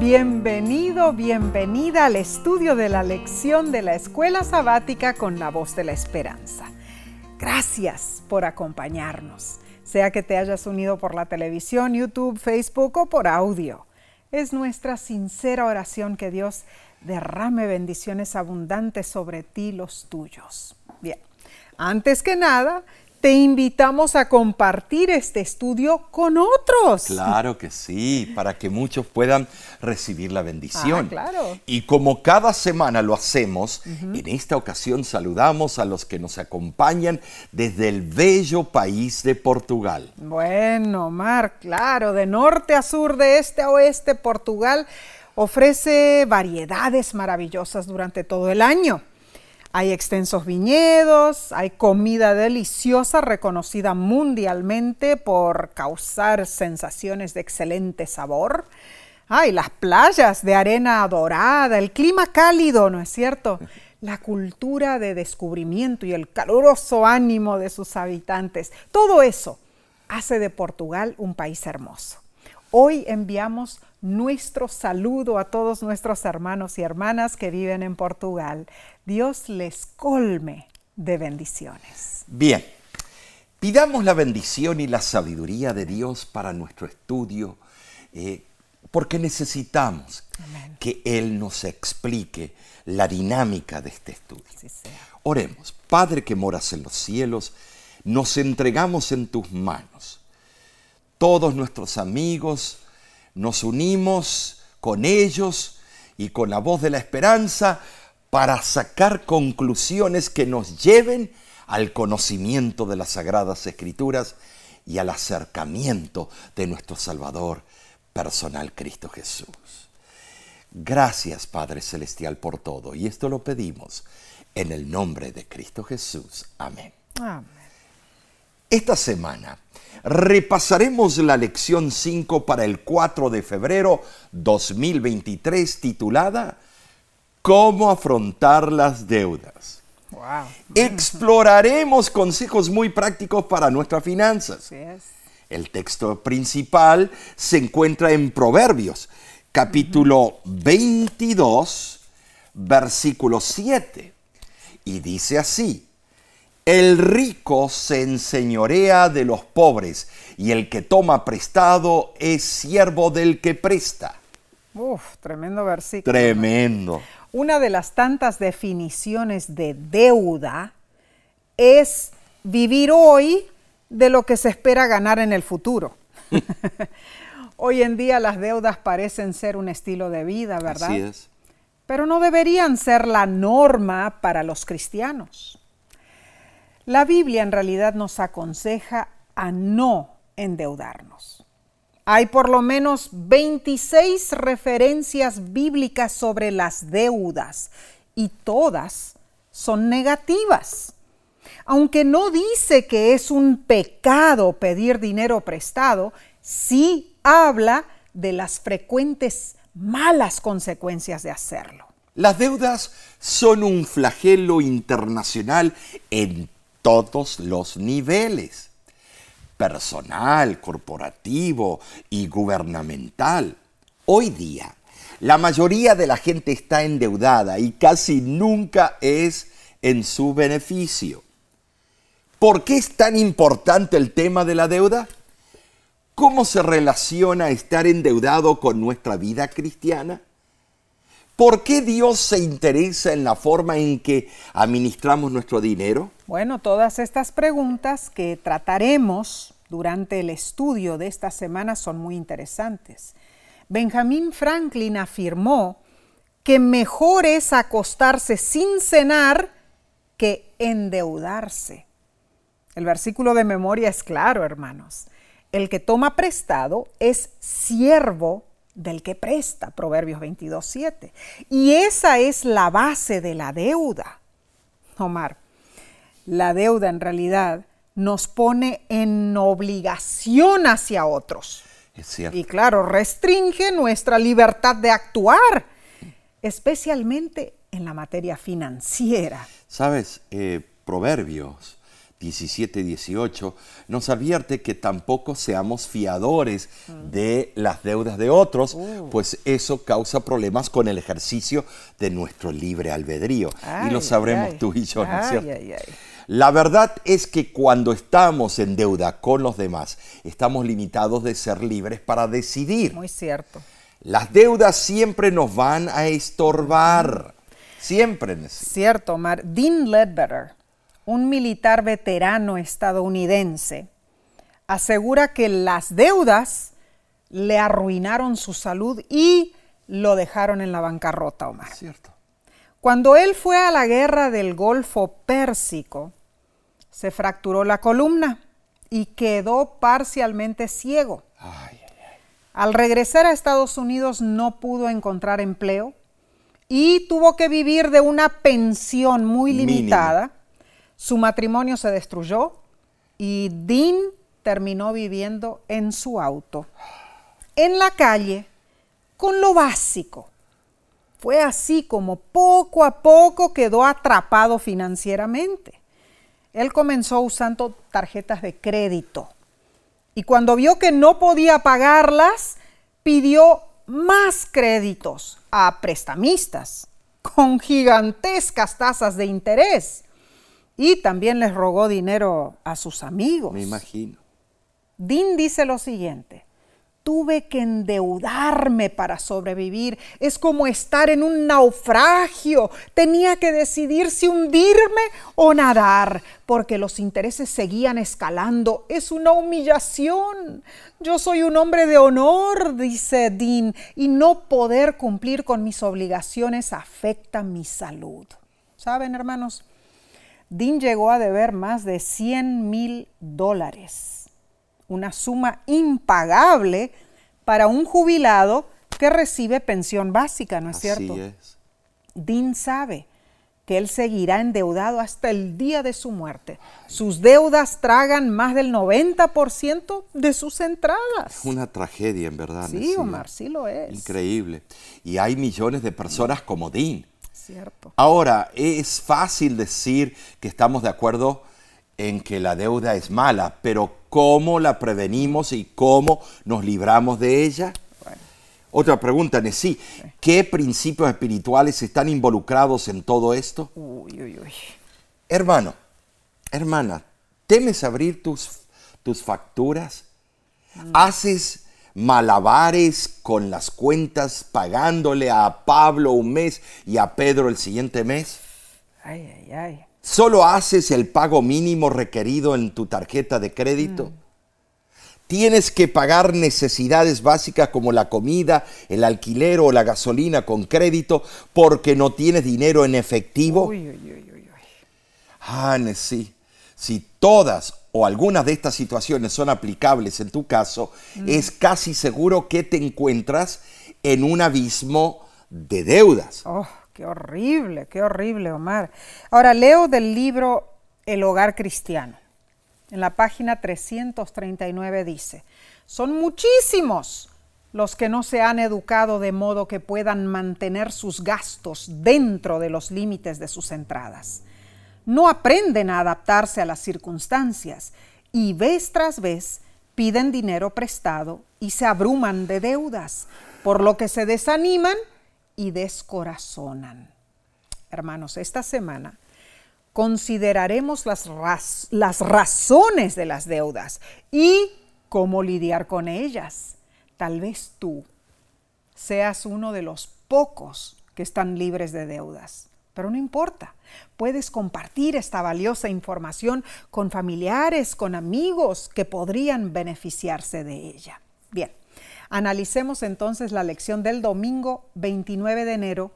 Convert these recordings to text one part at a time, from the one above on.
Bienvenido, bienvenida al estudio de la lección de la escuela sabática con la voz de la esperanza. Gracias por acompañarnos, sea que te hayas unido por la televisión, YouTube, Facebook o por audio. Es nuestra sincera oración que Dios derrame bendiciones abundantes sobre ti los tuyos. Bien, antes que nada, te invitamos a compartir este estudio con otros. Claro que sí, para que muchos puedan recibir la bendición. Ah, claro. Y como cada semana lo hacemos, en esta ocasión saludamos a los que nos acompañan desde el bello país de Portugal. Bueno, Mar, claro, de norte a sur, de este a oeste, Portugal ofrece variedades maravillosas durante todo el año. Hay extensos viñedos, hay comida deliciosa reconocida mundialmente por causar sensaciones de excelente sabor. Hay las playas de arena dorada, el clima cálido, ¿no es cierto? La cultura de descubrimiento y el caluroso ánimo de sus habitantes. Todo eso hace de Portugal un país hermoso. Hoy enviamos nuestro saludo a todos nuestros hermanos y hermanas que viven en Portugal. Dios les colme de bendiciones. Bien, pidamos la bendición y la sabiduría de Dios para nuestro estudio, eh, porque necesitamos que Él nos explique la dinámica de este estudio. Oremos, Padre que moras en los cielos, nos entregamos en tus manos. Todos nuestros amigos, nos unimos con ellos y con la voz de la esperanza para sacar conclusiones que nos lleven al conocimiento de las sagradas escrituras y al acercamiento de nuestro Salvador personal Cristo Jesús. Gracias Padre Celestial por todo y esto lo pedimos en el nombre de Cristo Jesús. Amén. Amén. Esta semana repasaremos la lección 5 para el 4 de febrero 2023 titulada ¿Cómo afrontar las deudas? Exploraremos consejos muy prácticos para nuestras finanzas. El texto principal se encuentra en Proverbios, capítulo 22, versículo 7. Y dice así, el rico se enseñorea de los pobres y el que toma prestado es siervo del que presta. Uf, tremendo versículo. Tremendo. Una de las tantas definiciones de deuda es vivir hoy de lo que se espera ganar en el futuro. hoy en día las deudas parecen ser un estilo de vida, ¿verdad? Así es. Pero no deberían ser la norma para los cristianos. La Biblia en realidad nos aconseja a no endeudarnos. Hay por lo menos 26 referencias bíblicas sobre las deudas y todas son negativas. Aunque no dice que es un pecado pedir dinero prestado, sí habla de las frecuentes malas consecuencias de hacerlo. Las deudas son un flagelo internacional en todos los niveles, personal, corporativo y gubernamental. Hoy día, la mayoría de la gente está endeudada y casi nunca es en su beneficio. ¿Por qué es tan importante el tema de la deuda? ¿Cómo se relaciona estar endeudado con nuestra vida cristiana? ¿Por qué Dios se interesa en la forma en que administramos nuestro dinero? Bueno, todas estas preguntas que trataremos durante el estudio de esta semana son muy interesantes. Benjamin Franklin afirmó que mejor es acostarse sin cenar que endeudarse. El versículo de memoria es claro, hermanos. El que toma prestado es siervo del que presta, Proverbios 22, 7. Y esa es la base de la deuda. Omar, la deuda en realidad nos pone en obligación hacia otros. Es cierto. Y claro, restringe nuestra libertad de actuar, especialmente en la materia financiera. Sabes, eh, Proverbios 17 y 18, nos advierte que tampoco seamos fiadores de las deudas de otros, pues eso causa problemas con el ejercicio de nuestro libre albedrío. y lo sabremos tú y yo, ¿no es cierto? La verdad es que cuando estamos en deuda con los demás, estamos limitados de ser libres para decidir. Muy cierto. Las deudas siempre nos van a estorbar. Siempre. Cierto, Omar. Dean Ledbetter, un militar veterano estadounidense, asegura que las deudas le arruinaron su salud y lo dejaron en la bancarrota, Omar. Cierto. Cuando él fue a la guerra del Golfo Pérsico, se fracturó la columna y quedó parcialmente ciego. Al regresar a Estados Unidos no pudo encontrar empleo y tuvo que vivir de una pensión muy limitada. Su matrimonio se destruyó y Dean terminó viviendo en su auto, en la calle, con lo básico. Fue así como poco a poco quedó atrapado financieramente. Él comenzó usando tarjetas de crédito y cuando vio que no podía pagarlas, pidió más créditos a prestamistas con gigantescas tasas de interés y también les rogó dinero a sus amigos. Me imagino. Dean dice lo siguiente, tuve que endeudarme para sobrevivir. Es como estar en un naufragio. Tenía que decidir si hundirme o nadar, porque los intereses seguían escalando. Es una humillación. Yo soy un hombre de honor, dice Dean, y no poder cumplir con mis obligaciones afecta mi salud. ¿Saben, hermanos? Dean llegó a deber más de 100 mil dólares una suma impagable para un jubilado que recibe pensión básica, ¿no es cierto? Así es. Dean sabe que él seguirá endeudado hasta el día de su muerte. Sus deudas tragan más del 90% de sus entradas. Una tragedia, en verdad. Sí, Omar, sí lo es. Increíble. Y hay millones de personas como Dean. Cierto. Ahora, es fácil decir que estamos de acuerdo en que la deuda es mala, pero ¿cómo la prevenimos y cómo nos libramos de ella? Otra pregunta, Nessie, ¿qué principios espirituales están involucrados en todo esto? Uy, uy, uy. Hermano, hermana, ¿temes abrir tus, tus facturas? Mm. ¿Haces malabares con las cuentas pagándole a Pablo un mes y a Pedro el siguiente mes? Ay, ay, ay. ¿Solo haces el pago mínimo requerido en tu tarjeta de crédito? Mm. Tienes que pagar necesidades básicas como la comida, el alquiler o la gasolina con crédito porque no tienes dinero en efectivo. Uy, uy, uy, uy. Ah, sí. Si todas o algunas de estas situaciones son aplicables en tu caso, mm. es casi seguro que te encuentras en un abismo de deudas. Oh. Qué horrible, qué horrible, Omar. Ahora leo del libro El hogar cristiano. En la página 339 dice, son muchísimos los que no se han educado de modo que puedan mantener sus gastos dentro de los límites de sus entradas. No aprenden a adaptarse a las circunstancias y vez tras vez piden dinero prestado y se abruman de deudas, por lo que se desaniman y descorazonan. Hermanos, esta semana consideraremos las, las razones de las deudas y cómo lidiar con ellas. Tal vez tú seas uno de los pocos que están libres de deudas. Pero no importa, puedes compartir esta valiosa información con familiares, con amigos que podrían beneficiarse de ella. Bien, Analicemos entonces la lección del domingo 29 de enero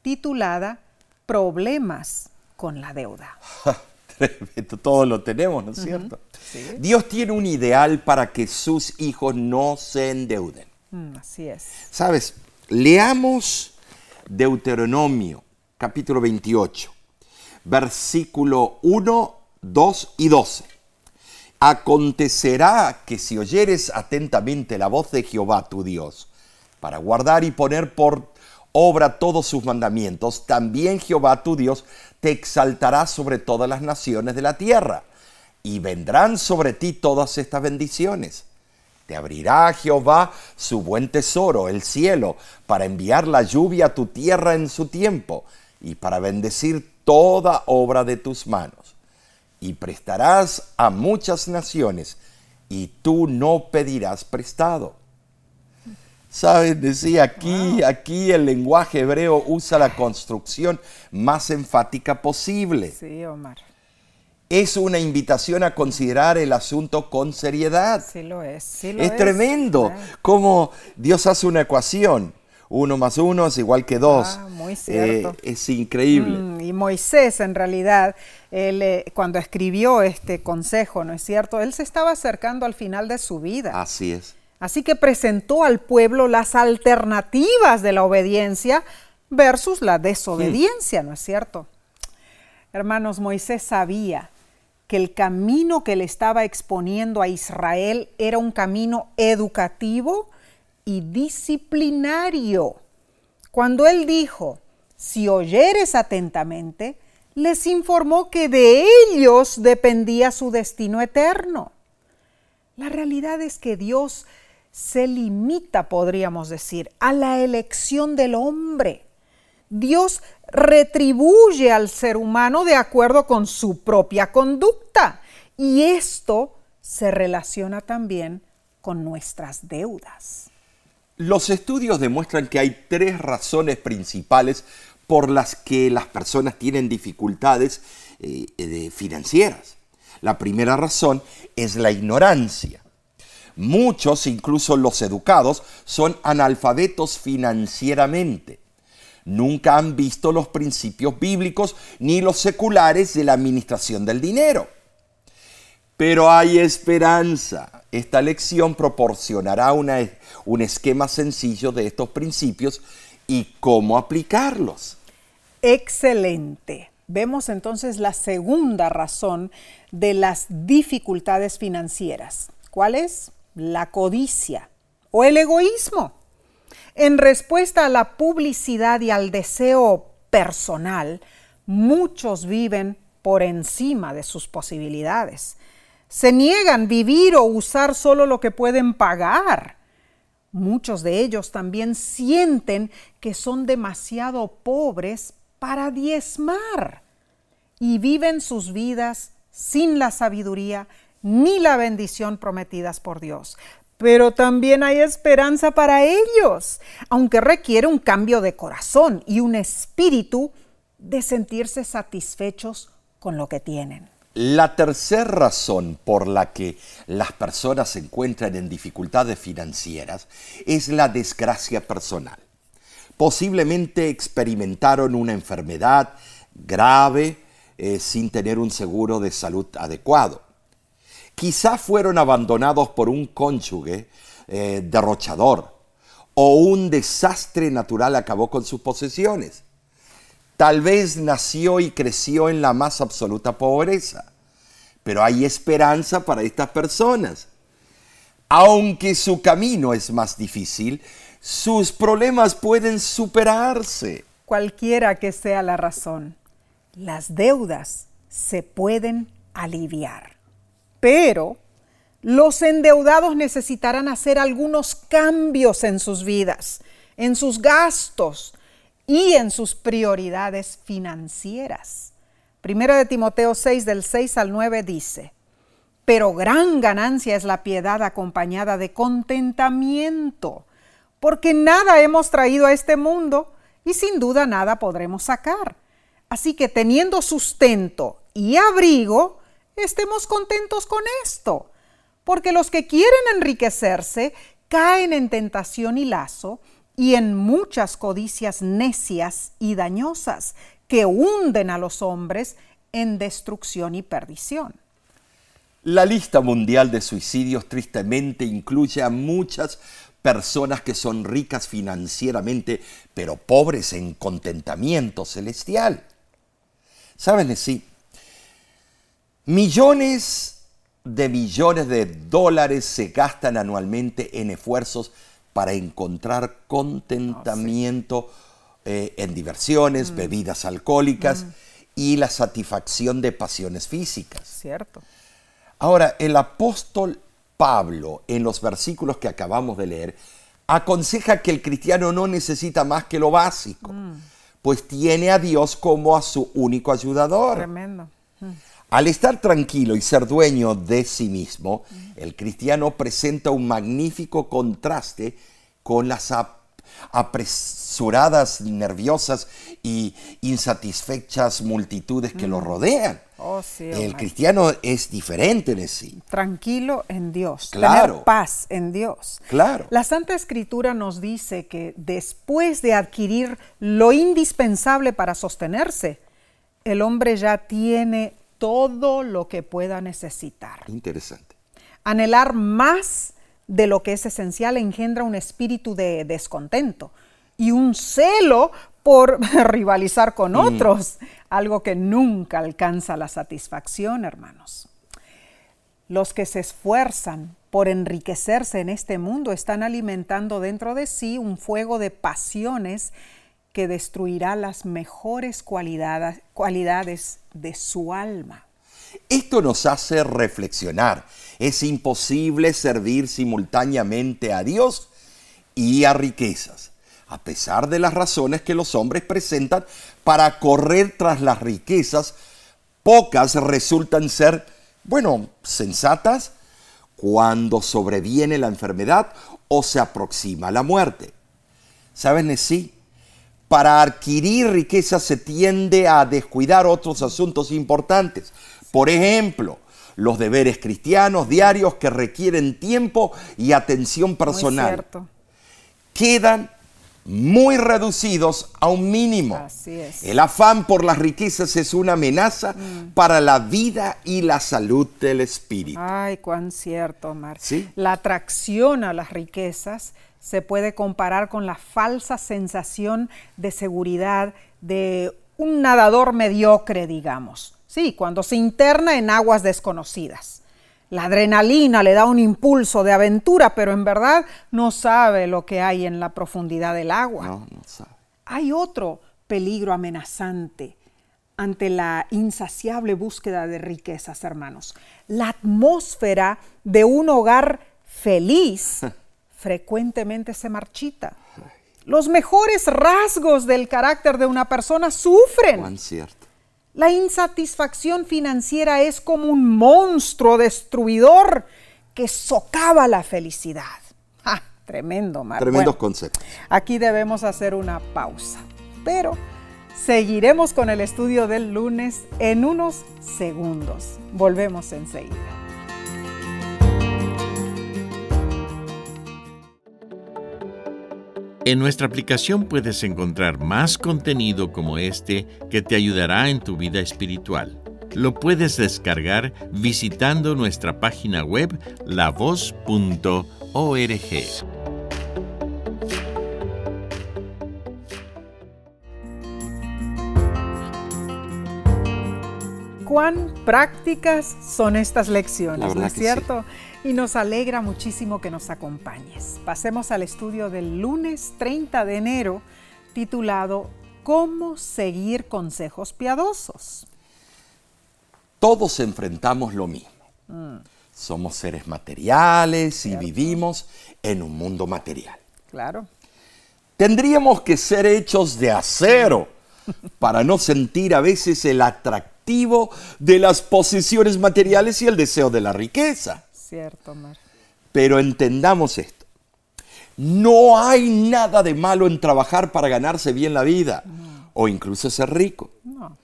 titulada Problemas con la deuda. Todo lo tenemos, ¿no es cierto? Dios tiene un ideal para que sus hijos no se endeuden. Mm, así es. Sabes, leamos Deuteronomio capítulo 28, versículo 1, 2 y 12. Acontecerá que si oyeres atentamente la voz de Jehová tu Dios, para guardar y poner por obra todos sus mandamientos, también Jehová tu Dios te exaltará sobre todas las naciones de la tierra. y vendrán sobre ti todas estas bendiciones. Te abrirá Jehová su buen tesoro, el cielo, para enviar la lluvia a tu tierra en su tiempo y para bendecir toda obra de tus manos. Y prestarás a muchas naciones, y tú no pedirás prestado. ¿Sabes? Decía aquí, aquí el lenguaje hebreo usa la construcción más enfática posible. Sí, Omar. Es una invitación a considerar el asunto con seriedad. Sí lo es, sí lo es. tremendo cómo Dios hace una ecuación. Uno más uno es igual que dos. Ah, muy cierto. Eh, es increíble. Mm, y Moisés, en realidad, él, eh, cuando escribió este consejo, ¿no es cierto? Él se estaba acercando al final de su vida. Así es. Así que presentó al pueblo las alternativas de la obediencia versus la desobediencia, ¿no es cierto? Hermanos, Moisés sabía que el camino que le estaba exponiendo a Israel era un camino educativo y disciplinario. Cuando él dijo, si oyeres atentamente, les informó que de ellos dependía su destino eterno. La realidad es que Dios se limita, podríamos decir, a la elección del hombre. Dios retribuye al ser humano de acuerdo con su propia conducta y esto se relaciona también con nuestras deudas. Los estudios demuestran que hay tres razones principales por las que las personas tienen dificultades eh, financieras. La primera razón es la ignorancia. Muchos, incluso los educados, son analfabetos financieramente. Nunca han visto los principios bíblicos ni los seculares de la administración del dinero. Pero hay esperanza. Esta lección proporcionará un esquema sencillo de estos principios y cómo aplicarlos. Excelente. Vemos entonces la segunda razón de las dificultades financieras. ¿Cuál es? la codicia o el egoísmo. En respuesta a la publicidad y al deseo personal, muchos viven por encima de sus posibilidades. Se niegan vivir o usar solo lo que pueden pagar. Muchos de ellos también sienten que son demasiado pobres para diezmar y viven sus vidas sin la sabiduría ni la bendición prometidas por Dios. Pero también hay esperanza para ellos, aunque requiere un cambio de corazón y un espíritu de sentirse satisfechos con lo que tienen. La tercera razón por la que las personas se encuentran en dificultades financieras es la desgracia personal. Posiblemente experimentaron una enfermedad grave eh, sin tener un seguro de salud adecuado quizá fueron abandonados por un cónyuge eh, derrochador o un desastre natural acabó con sus posesiones. Tal vez nació y creció en la más absoluta pobreza, pero hay esperanza para estas personas. Aunque su camino es más difícil, sus problemas pueden superarse. Cualquiera que sea la razón, las deudas se pueden aliviar. Pero los endeudados necesitarán hacer algunos cambios en sus vidas, en sus gastos y en sus prioridades financieras. Primera de Timoteo 6 del 6 al 9 dice, pero gran ganancia es la piedad acompañada de contentamiento, porque nada hemos traído a este mundo y sin duda nada podremos sacar. Así que teniendo sustento y abrigo, estemos contentos con esto, porque los que quieren enriquecerse caen en tentación y lazo y en muchas codicias necias y dañosas que hunden a los hombres en destrucción y perdición. La lista mundial de suicidios tristemente incluye a muchas personas que son ricas financieramente, pero pobres en contentamiento celestial. ¿Saben? Sí, Millones de millones de dólares se gastan anualmente en esfuerzos para encontrar contentamiento eh, en diversiones, mm. bebidas alcohólicas mm. y la satisfacción de pasiones físicas. Cierto. Ahora, el apóstol Pablo, en los versículos que acabamos de leer, aconseja que el cristiano no necesita más que lo básico, pues tiene a Dios como a su único ayudador. Tremendo. Al estar tranquilo y ser dueño de sí mismo, el cristiano presenta un magnífico contraste con las apresuradas, nerviosas y insatisfechas multitudes que lo rodean. Oh, sí, el cristiano es diferente en sí. Tranquilo en Dios, Claro. tener paz en Dios. Claro. La Santa Escritura nos dice que después de adquirir lo indispensable para sostenerse, el hombre ya tiene todo lo que pueda necesitar. Interesante. Anhelar más de lo que es esencial engendra un espíritu de descontento y un celo por rivalizar con otros, algo que nunca alcanza la satisfacción, hermanos. Los que se esfuerzan por enriquecerse en este mundo están alimentando dentro de sí un fuego de pasiones que destruirá las mejores cualidades, cualidades de su alma. Esto nos hace reflexionar. Es imposible servir simultáneamente a Dios y a riquezas, a pesar de las razones que los hombres presentan para correr tras las riquezas, pocas resultan ser, bueno, sensatas cuando sobreviene la enfermedad o se aproxima la muerte. ¿Sabes, sí? Para adquirir riqueza se tiende a descuidar otros asuntos importantes. Por ejemplo, los deberes cristianos diarios que requieren tiempo y atención personal quedan muy reducidos a un mínimo. Así es. El afán por las riquezas es una amenaza para la vida y la salud del espíritu. Ay, cuán cierto, Omar. Sí. La atracción a las riquezas se puede comparar con la falsa sensación de seguridad de un nadador mediocre, digamos. Sí, cuando se interna en aguas desconocidas. La adrenalina le da un impulso de aventura, pero en verdad no sabe lo que hay en la profundidad del agua. No, no sabe. Hay otro peligro amenazante ante la insaciable búsqueda de riquezas, hermanos. La atmósfera de un hogar feliz frecuentemente se marchita. Los mejores rasgos del carácter de una persona sufren. Cuán cierto. La insatisfacción financiera es como un monstruo destruidor que socava la felicidad. ¡Ja! Tremendo, Mar. Tremendos Bueno, conceptos. Aquí debemos hacer una pausa, pero seguiremos con el estudio del lunes en unos segundos. Volvemos enseguida. En nuestra aplicación puedes encontrar más contenido como este que te ayudará en tu vida espiritual. Lo puedes descargar visitando nuestra página web lavoz.org. Cuán prácticas son estas lecciones, ¿no es cierto? Y nos alegra muchísimo que nos acompañes. Pasemos al estudio del lunes 30 de enero titulado ¿Cómo seguir consejos piadosos? Todos enfrentamos lo mismo. Somos seres materiales y vivimos en un mundo material. Claro. Tendríamos que ser hechos de acero para no sentir a veces el atractivo de las posiciones materiales y el deseo de la riqueza. Cierto, Mar. Pero entendamos esto. No hay nada de malo en trabajar para ganarse bien la vida o incluso ser rico. No.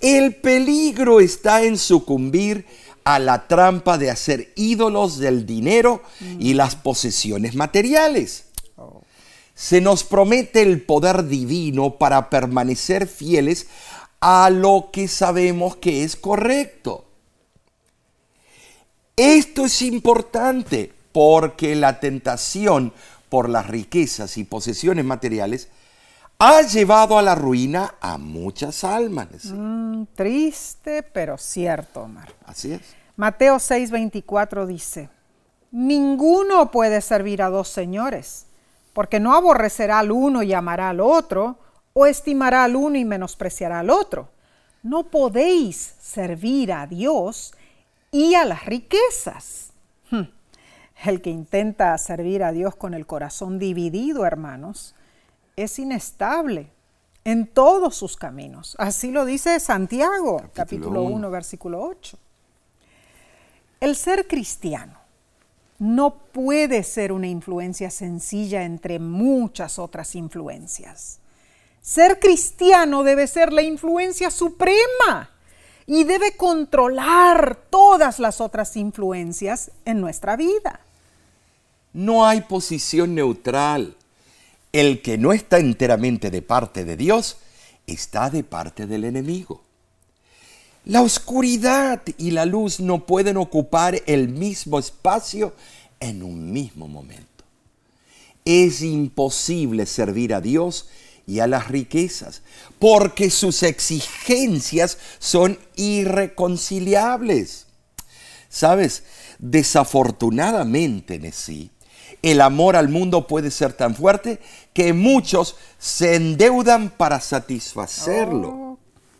El peligro está en sucumbir a la trampa de hacer ídolos del dinero y las posesiones materiales. Oh. Se nos promete el poder divino para permanecer fieles a lo que sabemos que es correcto. Esto es importante porque la tentación por las riquezas y posesiones materiales ha llevado a la ruina a muchas almas. Mm, triste, pero cierto, Omar. Así es. Mateo 6:24 dice, Ninguno puede servir a dos señores, porque no aborrecerá al uno y amará al otro, o estimará al uno y menospreciará al otro. No podéis servir a Dios y a las riquezas. Hmm. El que intenta servir a Dios con el corazón dividido, hermanos, es inestable en todos sus caminos. Así lo dice Santiago, capítulo, 1, versículo 8. El ser cristiano no puede ser una influencia sencilla entre muchas otras influencias. Ser cristiano debe ser la influencia suprema y debe controlar todas las otras influencias en nuestra vida. No hay posición neutral. El que no está enteramente de parte de Dios está de parte del enemigo. La oscuridad y la luz no pueden ocupar el mismo espacio en un mismo momento. Es imposible servir a Dios y a las riquezas, porque sus exigencias son irreconciliables. Sabes, desafortunadamente, Nesí, el amor al mundo puede ser tan fuerte que muchos se endeudan para satisfacerlo. Oh.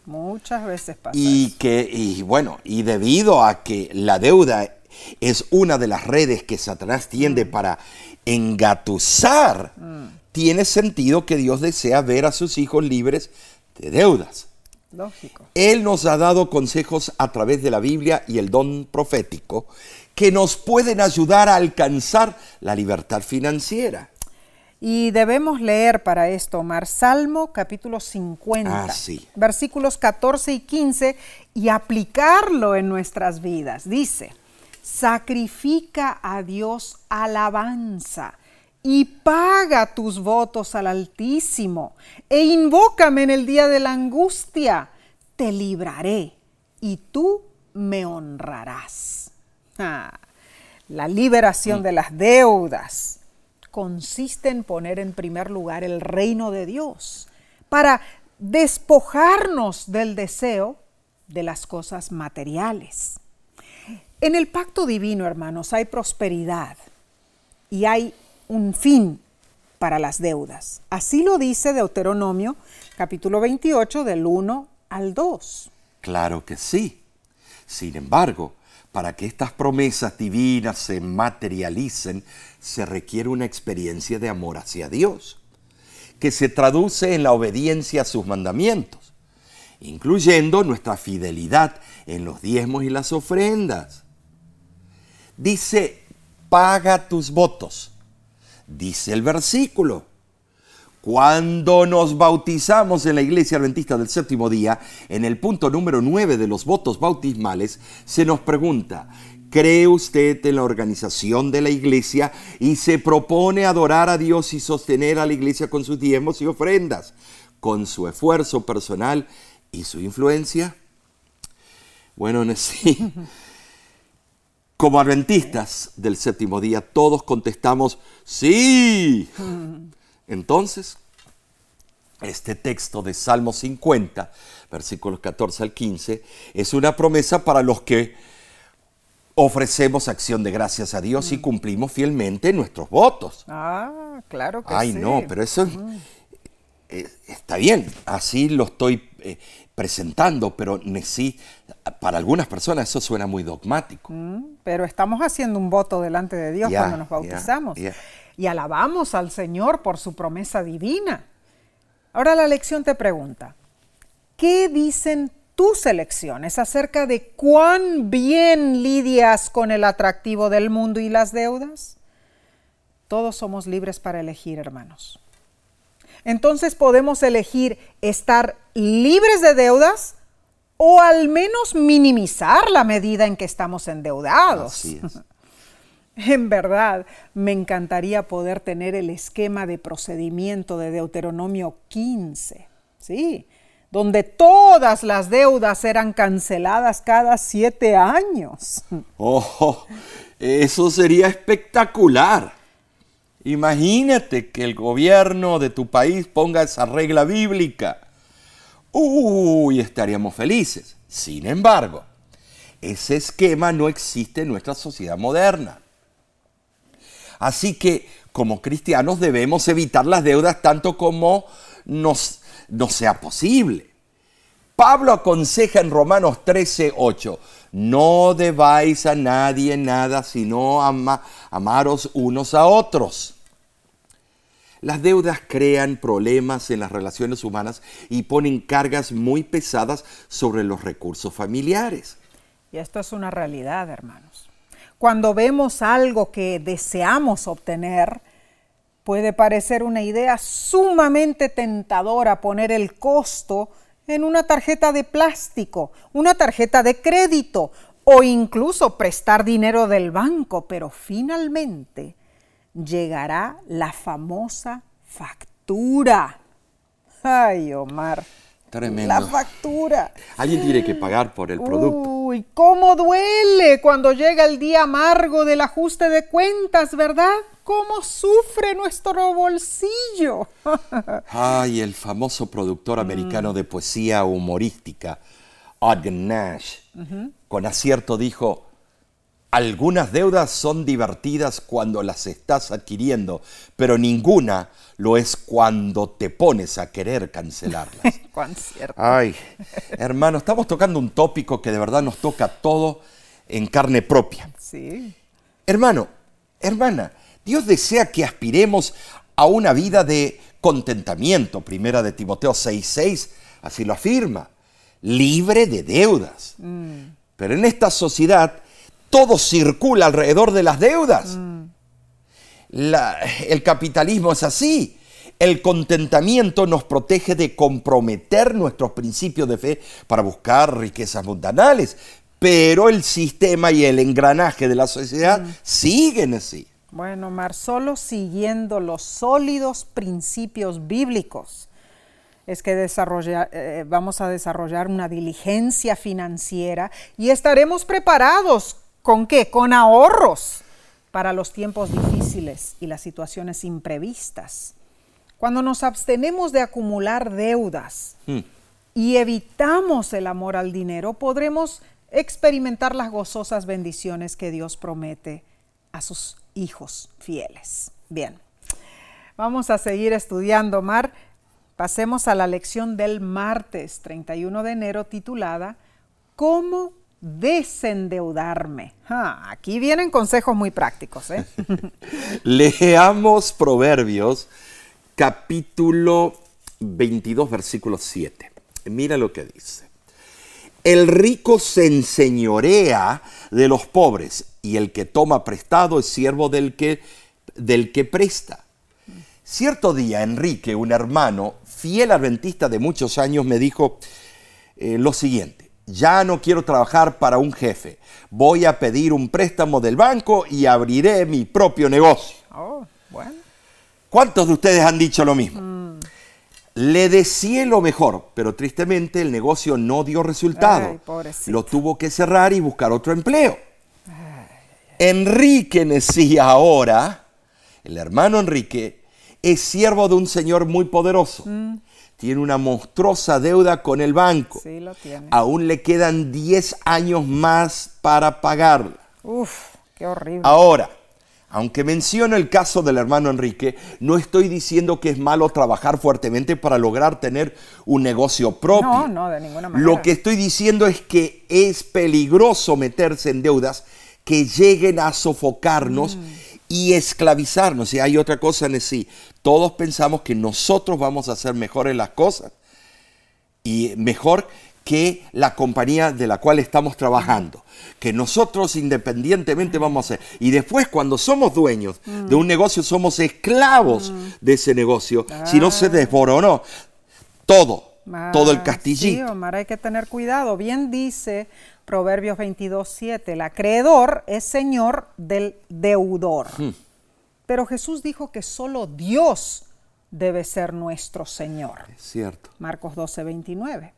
Muchas veces pasa. Y que, y bueno, y debido a que la deuda es una de las redes que Satanás tiende mm. para engatusar, mm. Tiene sentido que Dios desea ver a sus hijos libres de deudas. Lógico. Él nos ha dado consejos a través de la Biblia y el don profético que nos pueden ayudar a alcanzar la libertad financiera. Y debemos leer para esto, Omar, Salmo capítulo 50, ah, sí. versículos 14 y 15, y aplicarlo en nuestras vidas. Dice, sacrifica a Dios alabanza y paga tus votos al Altísimo, e invócame en el día de la angustia, te libraré y tú me honrarás. Ah, la liberación de las deudas consiste en poner en primer lugar el reino de Dios, para despojarnos del deseo de las cosas materiales. En el pacto divino, hermanos, hay prosperidad y hay un fin para las deudas. Así lo dice Deuteronomio capítulo 28 del 1 al 2. Claro que sí. Sin embargo, para que estas promesas divinas se materialicen, se requiere una experiencia de amor hacia Dios, que se traduce en la obediencia a sus mandamientos, incluyendo nuestra fidelidad en los diezmos y las ofrendas. Dice, paga tus votos, dice el versículo. Cuando nos bautizamos en la iglesia adventista del séptimo día, en el punto número 9 de los votos bautismales, se nos pregunta, ¿cree usted en la organización de la iglesia y se propone adorar a Dios y sostener a la iglesia con sus diezmos y ofrendas, con su esfuerzo personal y su influencia? Bueno, sí. Como adventistas del séptimo día, todos contestamos, sí. Entonces, este texto de Salmo 50, versículos 14 al 15, es una promesa para los que ofrecemos acción de gracias a Dios y mm. cumplimos fielmente nuestros votos. Ah, claro que Ay, sí. Ay, no, pero eso mm. Eh, está bien, así lo estoy eh, presentando, pero sí, para algunas personas eso suena muy dogmático. Mm, pero estamos haciendo un voto delante de Dios cuando nos bautizamos y alabamos al Señor por su promesa divina. Ahora la lección te pregunta, ¿qué dicen tus elecciones acerca de cuán bien lidias con el atractivo del mundo y las deudas? Todos somos libres para elegir, hermanos. Entonces podemos elegir estar libres de deudas o al menos minimizar la medida en que estamos endeudados. Así es. En verdad, me encantaría poder tener el esquema de procedimiento de Deuteronomio 15, ¿sí? Donde todas las deudas eran canceladas cada siete años. ¡Oh! Eso sería espectacular. Imagínate que el gobierno de tu país ponga esa regla bíblica. Uy, estaríamos felices. Sin embargo, ese esquema no existe en nuestra sociedad moderna. Así que como cristianos debemos evitar las deudas tanto como nos, sea posible. Pablo aconseja en Romanos 13, 8, no debáis a nadie nada, sino amaros unos a otros. Las deudas crean problemas en las relaciones humanas y ponen cargas muy pesadas sobre los recursos familiares. Y esto es una realidad, hermanos. Cuando vemos algo que deseamos obtener, puede parecer una idea sumamente tentadora poner el costo en una tarjeta de plástico, una tarjeta de crédito o incluso prestar dinero del banco, pero finalmente llegará la famosa factura. Ay, Omar. Tremendo. La factura. Alguien tiene que pagar por el producto. Uy, cómo duele cuando llega el día amargo del ajuste de cuentas, ¿verdad? ¿Cómo sufre nuestro bolsillo? Ay, el famoso productor americano de poesía humorística, Ogden Nash, con acierto dijo, algunas deudas son divertidas cuando las estás adquiriendo, pero ninguna lo es cuando te pones a querer cancelarlas. Cuán cierto. Ay, hermano, estamos tocando un tópico que de verdad nos toca todo en carne propia. Sí. Hermano, hermana, Dios desea que aspiremos a una vida de contentamiento. Primera de Timoteo 6:6 así lo afirma, libre de deudas. Mm. Pero en esta sociedad todo circula alrededor de las deudas. el capitalismo es así. El contentamiento nos protege de comprometer nuestros principios de fe para buscar riquezas mundanales. Pero el sistema y el engranaje de la sociedad siguen así. Bueno, Mar, solo siguiendo los sólidos principios bíblicos es que eh, vamos a desarrollar una diligencia financiera y estaremos preparados ¿Con qué? Con ahorros para los tiempos difíciles y las situaciones imprevistas. Cuando nos abstenemos de acumular deudas Hmm. y evitamos el amor al dinero, podremos experimentar las gozosas bendiciones que Dios promete a sus hijos fieles. Bien, vamos a seguir estudiando, Mar. Pasemos a la lección del martes 31 de enero titulada ¿Cómo desendeudarme. aquí vienen consejos muy prácticos. ¿eh? Leamos Proverbios capítulo 22, versículo 7. Mira lo que dice. El rico se enseñorea de los pobres y el que toma prestado es siervo del que, del que presta. Cierto día, Enrique, un hermano fiel adventista de muchos años, me dijo eh, lo siguiente ya no quiero trabajar para un jefe. Voy a pedir un préstamo del banco y abriré mi propio negocio. Oh, bueno. ¿Cuántos de ustedes han dicho lo mismo? Le deseé lo mejor, pero tristemente el negocio no dio resultado. lo tuvo que cerrar y buscar otro empleo. Enrique Nesía ahora, el hermano Enrique, es siervo de un señor muy poderoso. Mm tiene una monstruosa deuda con el banco. Sí, lo tiene. Aún le quedan 10 años más para pagarla. Uf, qué horrible. Ahora, aunque menciono el caso del hermano Enrique, no estoy diciendo que es malo trabajar fuertemente para lograr tener un negocio propio. No, no, de ninguna manera. Lo que estoy diciendo es que es peligroso meterse en deudas que lleguen a sofocarnos. Mm y esclavizarnos. Y hay otra cosa en sí. Todos pensamos que nosotros vamos a hacer mejores las cosas y mejor que la compañía de la cual estamos trabajando, que nosotros independientemente vamos a hacer. Y después cuando somos dueños de un negocio, somos esclavos de ese negocio, si no se desboronó todo, todo el castillito. Sí, Omar, hay que tener cuidado. Bien dice Proverbios 22, 7. El acreedor es señor del deudor. Hmm. Pero Jesús dijo que solo Dios debe ser nuestro Señor. Es cierto. Marcos 12, 29.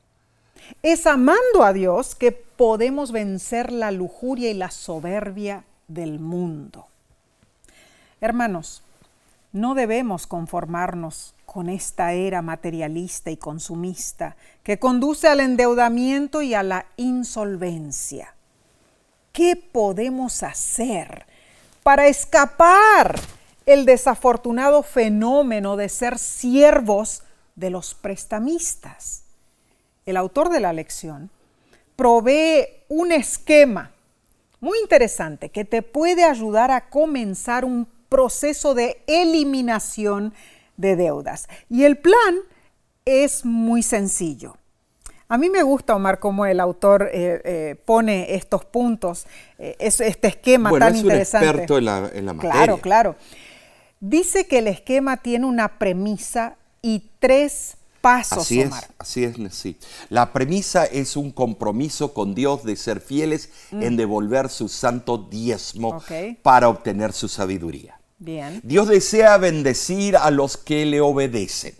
Es amando a Dios que podemos vencer la lujuria y la soberbia del mundo. Hermanos, no debemos conformarnos con esta era materialista y consumista que conduce al endeudamiento y a la insolvencia. ¿Qué podemos hacer para escapar el desafortunado fenómeno de ser siervos de los prestamistas? el autor de la lección, provee un esquema muy interesante que te puede ayudar a comenzar un proceso de eliminación de deudas. Y el plan es muy sencillo. A mí me gusta, Omar, cómo el autor eh, eh, pone estos puntos, eh, este esquema tan es interesante. Un experto en la, en la materia. Claro, claro. Dice que el esquema tiene una premisa y tres pasos, así Omar. Es, así es, sí. La premisa es un compromiso con Dios de ser fieles Mm. en devolver su santo diezmo para obtener su sabiduría. Bien. Dios desea bendecir a los que le obedecen.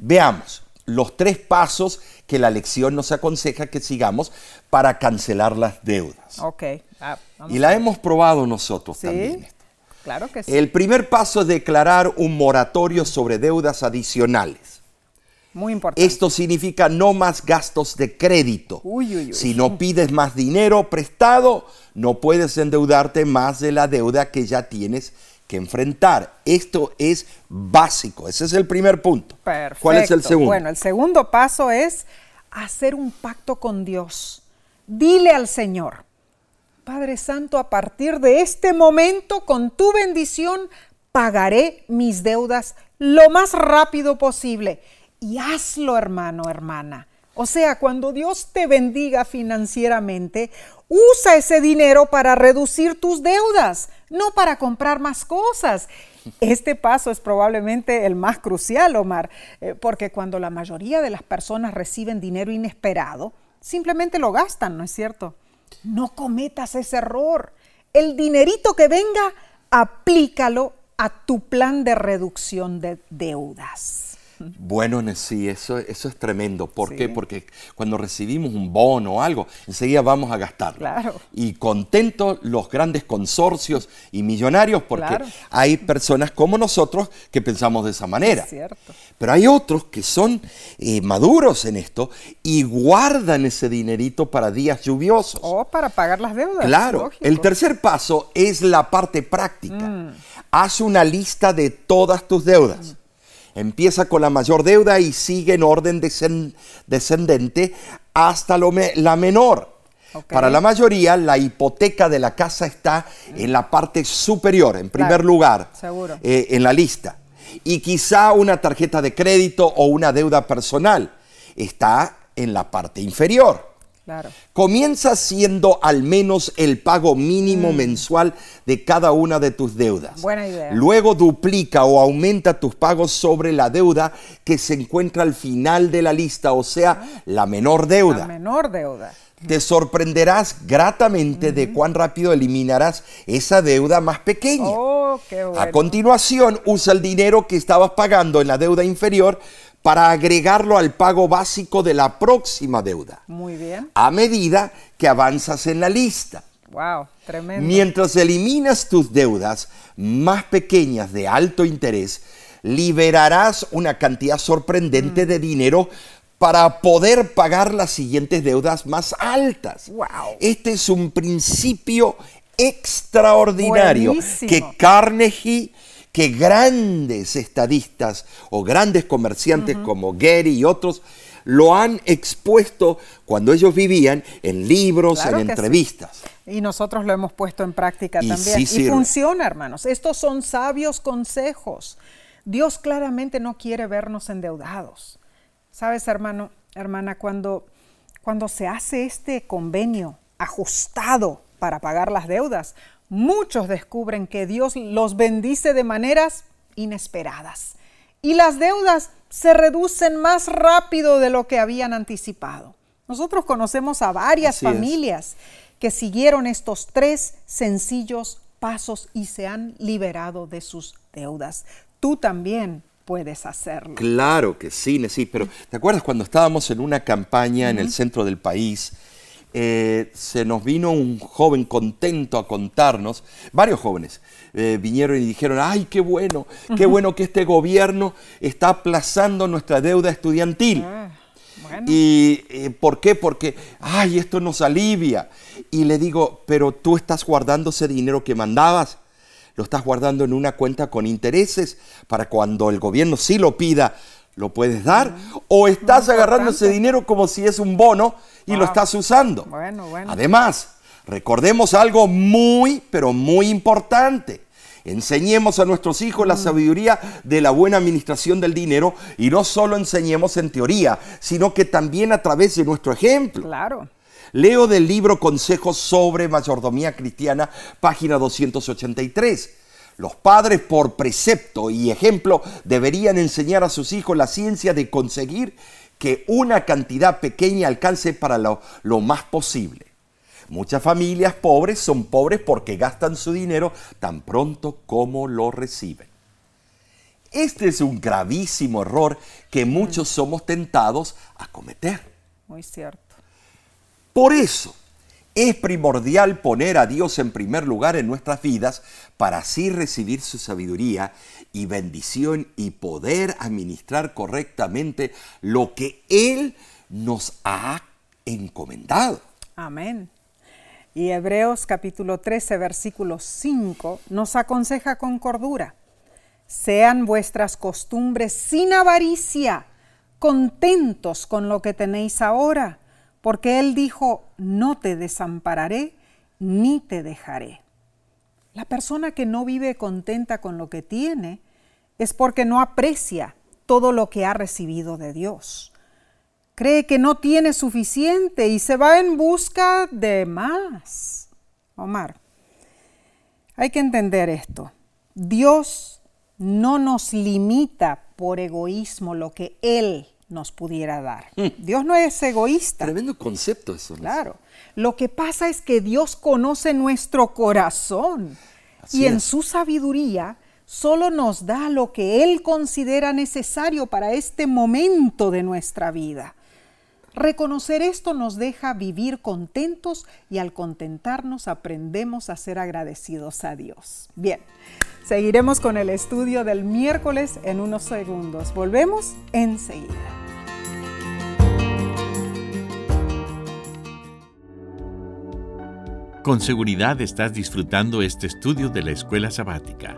Veamos los tres pasos que la lección nos aconseja que sigamos para cancelar las deudas. Ok. Ah, Y la hemos probado nosotros Sí, también. Claro que sí. El primer paso es declarar un moratorio sobre deudas adicionales. Muy importante. Esto significa no más gastos de crédito. Uy, uy, uy. Si no pides más dinero prestado, no puedes endeudarte más de la deuda que ya tienes que enfrentar. Esto es básico. Ese es el primer punto. Perfecto. ¿Cuál es el segundo? Bueno, el segundo paso es hacer un pacto con Dios. Dile al Señor, Padre Santo, a partir de este momento, con tu bendición, pagaré mis deudas lo más rápido posible. Y hazlo, hermano, hermana. O sea, cuando Dios te bendiga financieramente, usa ese dinero para reducir tus deudas, no para comprar más cosas. Este paso es probablemente el más crucial, Omar, eh, porque cuando la mayoría de las personas reciben dinero inesperado, simplemente lo gastan, ¿no es cierto? No cometas ese error. El dinerito que venga, aplícalo a tu plan de reducción de deudas. Bueno, sí, eso, eso es tremendo. ¿Por Sí. qué? Porque cuando recibimos un bono o algo, enseguida vamos a gastarlo. Claro. Y contentos los grandes consorcios y millonarios porque Claro. hay personas como nosotros que pensamos de esa manera. Es cierto. Pero hay otros que son eh, maduros en esto y guardan ese dinerito para días lluviosos. O para pagar las deudas. Claro, lógico. el tercer paso es la parte práctica. Haz una lista de todas tus deudas. Empieza con la mayor deuda y sigue en orden descen- descendente hasta lo me- la menor. Para la mayoría, la hipoteca de la casa está en la parte superior, en primer Claro, lugar, seguro. eh, en la lista. Y quizá una tarjeta de crédito o una deuda personal está en la parte inferior. Claro. Comienza siendo al menos el pago mínimo mensual de cada una de tus deudas. Mm. Buena idea. Luego duplica o aumenta tus pagos sobre la deuda que se encuentra al final de la lista, o sea, la menor La deuda. menor deuda. Te sorprenderás gratamente de cuán rápido eliminarás esa deuda más pequeña. Oh, qué bueno. A continuación, usa el dinero que estabas pagando en la deuda inferior para agregarlo al pago básico de la próxima deuda Muy bien. a medida que avanzas en la lista. Wow, tremendo. Mientras eliminas tus deudas más pequeñas de alto interés, liberarás una cantidad sorprendente de dinero para poder pagar las siguientes deudas más altas. Wow. Este es un principio extraordinario Buenísimo. que Carnegie, que grandes estadistas o grandes comerciantes como Gary y otros lo han expuesto cuando ellos vivían en libros, Claro en sí. entrevistas. Y nosotros lo hemos puesto en práctica Y también. sí y funciona, hermanos. Estos son sabios consejos. Dios claramente no quiere vernos endeudados. Sabes, hermano, hermana, cuando, cuando se hace este convenio ajustado para pagar las deudas, muchos descubren que Dios los bendice de maneras inesperadas. Y las deudas se reducen más rápido de lo que habían anticipado. Nosotros conocemos a varias Así es. familias que siguieron estos tres sencillos pasos y se han liberado de sus deudas. Tú también puedes hacerlo. Claro que sí, sí, pero ¿te acuerdas cuando estábamos en una campaña en el centro del país? Eh, se nos vino un joven contento a contarnos, varios jóvenes eh, vinieron y dijeron, ay, qué bueno, qué bueno que este gobierno está aplazando nuestra deuda estudiantil. Ah, bueno, ¿Y eh, por qué? Porque, ay, esto nos alivia. Y le digo, pero tú estás guardando ese dinero que mandabas, lo estás guardando en una cuenta con intereses para cuando el gobierno sí lo pida, ¿Lo puedes dar? ¿O estás agarrando ese dinero como si es un bono y lo estás usando? Bueno, bueno. Además, recordemos algo muy, pero muy importante. Enseñemos a nuestros hijos la sabiduría de la buena administración del dinero y no solo enseñemos en teoría, sino que también a través de nuestro ejemplo. Claro. Leo del libro Consejos sobre Mayordomía Cristiana, página 283. Los padres por precepto y ejemplo deberían enseñar a sus hijos la ciencia de conseguir que una cantidad pequeña alcance para lo, lo más posible. Muchas familias pobres son pobres porque gastan su dinero tan pronto como lo reciben. Este es un gravísimo error que muchos somos tentados a cometer. Muy cierto. Por eso es primordial poner a Dios en primer lugar en nuestras vidas para así recibir su sabiduría y bendición y poder administrar correctamente lo que Él nos ha encomendado. Amén. Y Hebreos capítulo 13, versículo 5 nos aconseja con cordura. Sean vuestras costumbres sin avaricia, contentos con lo que tenéis ahora, porque Él dijo, no te desampararé ni te dejaré. La persona que no vive contenta con lo que tiene es porque no aprecia todo lo que ha recibido de Dios cree que no tiene suficiente y se va en busca de más. Omar, hay que entender esto. Dios no nos limita por egoísmo lo que Él nos pudiera dar. Hmm. Dios no es egoísta. Tremendo concepto eso. Claro. Lo que pasa es que Dios conoce nuestro corazón y en su sabiduría solo nos da lo que Él considera necesario para este momento de nuestra vida. Reconocer esto nos deja vivir contentos y al contentarnos aprendemos a ser agradecidos a Dios. Bien, seguiremos con el estudio del miércoles en unos segundos. Volvemos enseguida. Con seguridad estás disfrutando este estudio de la escuela sabática.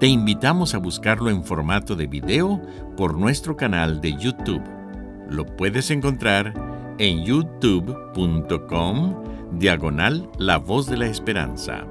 Te invitamos a buscarlo en formato de video por nuestro canal de YouTube lo puedes encontrar en youtube.com diagonal La Voz de la Esperanza.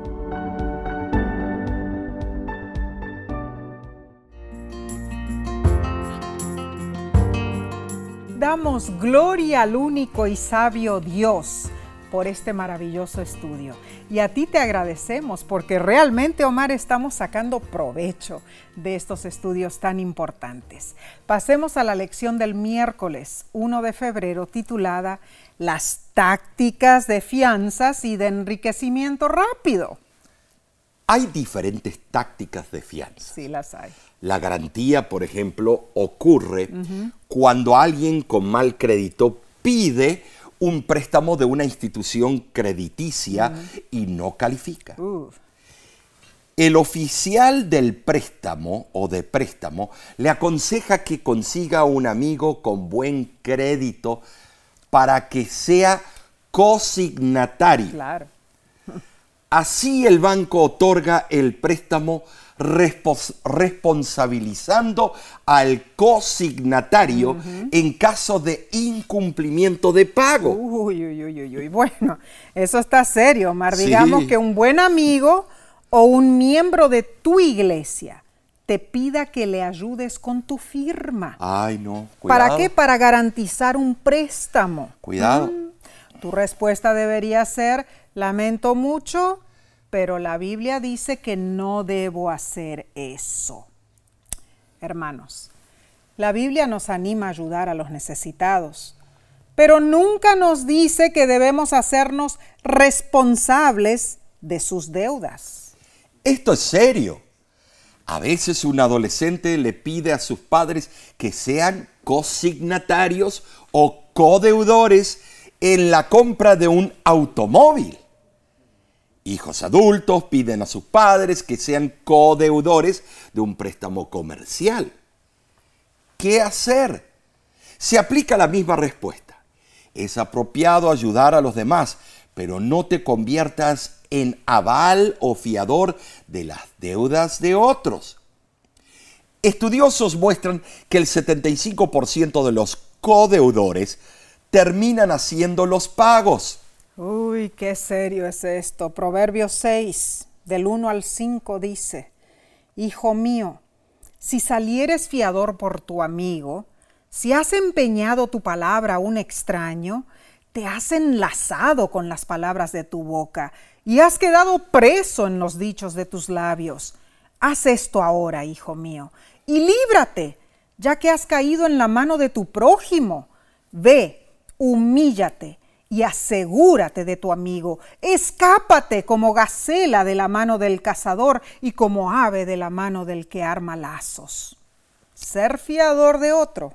Damos gloria al único y sabio Dios por este maravilloso estudio. Y a ti te agradecemos porque realmente, Omar, estamos sacando provecho de estos estudios tan importantes. Pasemos a la lección del miércoles 1 de febrero titulada Las tácticas de fianzas y de enriquecimiento rápido. Hay diferentes tácticas de fianza. Sí, las hay. La garantía, por ejemplo, ocurre cuando alguien con mal crédito pide un préstamo de una institución crediticia y no califica. El oficial del préstamo o de préstamo le aconseja que consiga un amigo con buen crédito para que sea cosignatario. Claro. Así el banco otorga el préstamo responsabilizando al cosignatario en caso de incumplimiento de pago. Uy, uy, uy, uy, Bueno, eso está serio, Mar. Digamos que un buen amigo o un miembro de tu iglesia te pida que le ayudes con tu firma. Ay, no. ¿Para qué? Para garantizar un préstamo. Cuidado. Mm. Tu respuesta debería ser, lamento mucho, pero la Biblia dice que no debo hacer eso. Hermanos, la Biblia nos anima a ayudar a los necesitados, pero nunca nos dice que debemos hacernos responsables de sus deudas. Esto es serio. A veces un adolescente le pide a sus padres que sean cosignatarios o codeudores en la compra de un automóvil. Hijos adultos piden a sus padres que sean codeudores de un préstamo comercial. ¿Qué hacer? Se aplica la misma respuesta. Es apropiado ayudar a los demás, pero no te conviertas en aval o fiador de las deudas de otros. Estudiosos muestran que el 75% de los codeudores terminan haciendo los pagos. Uy, qué serio es esto. Proverbio 6, del 1 al 5 dice, Hijo mío, si salieres fiador por tu amigo, si has empeñado tu palabra a un extraño, te has enlazado con las palabras de tu boca y has quedado preso en los dichos de tus labios. Haz esto ahora, hijo mío, y líbrate, ya que has caído en la mano de tu prójimo. Ve, humíllate y asegúrate de tu amigo. Escápate como gacela de la mano del cazador y como ave de la mano del que arma lazos. Ser fiador de otro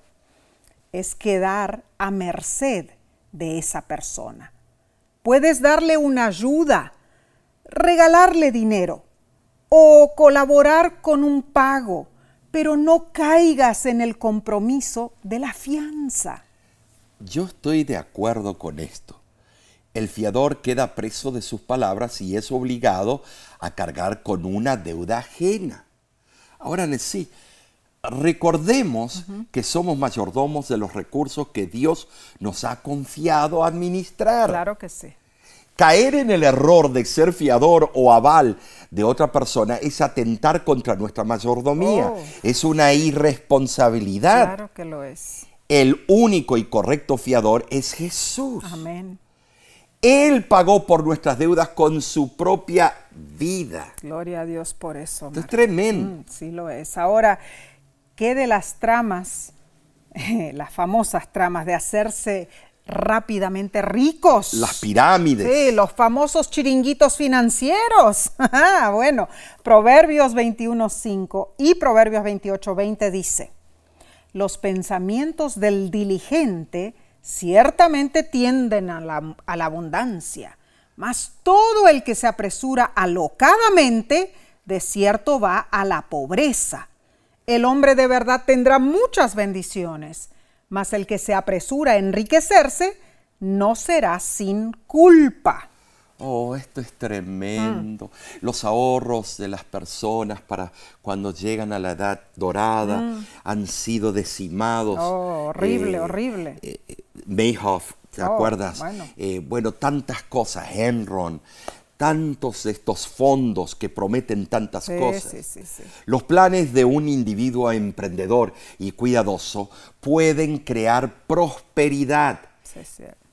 es quedar a merced de esa persona. Puedes darle una ayuda, regalarle dinero o colaborar con un pago, pero no caigas en el compromiso de la fianza. Yo estoy de acuerdo con esto. El fiador queda preso de sus palabras y es obligado a cargar con una deuda ajena. Ahora, sí, recordemos que somos mayordomos de los recursos que Dios nos ha confiado a administrar. Claro que sí. Caer en el error de ser fiador o aval de otra persona es atentar contra nuestra mayordomía. Oh. Es una irresponsabilidad. Claro que lo es. El único y correcto fiador es Jesús. Amén. Él pagó por nuestras deudas con su propia vida. Gloria a Dios por eso. Es tremendo. Mm, sí lo es. Ahora, ¿qué de las tramas, las famosas tramas de hacerse rápidamente ricos? Las pirámides. Sí, los famosos chiringuitos financieros. Ah, bueno, Proverbios 21.5 y Proverbios 28.20 dice, los pensamientos del diligente ciertamente tienden a la, abundancia, mas todo el que se apresura alocadamente, de cierto va a la pobreza. El hombre de verdad tendrá muchas bendiciones, mas el que se apresura a enriquecerse no será sin culpa. Oh, esto es tremendo. Mm. Los ahorros de las personas para cuando llegan a la edad dorada mm. han sido decimados. Oh, horrible, eh, horrible. Eh, Mayhoff, ¿te oh, acuerdas? Eh, bueno. tantas cosas, Enron, tantos de estos fondos que prometen tantas cosas. Sí, sí, Los planes de un individuo emprendedor y cuidadoso pueden crear prosperidad.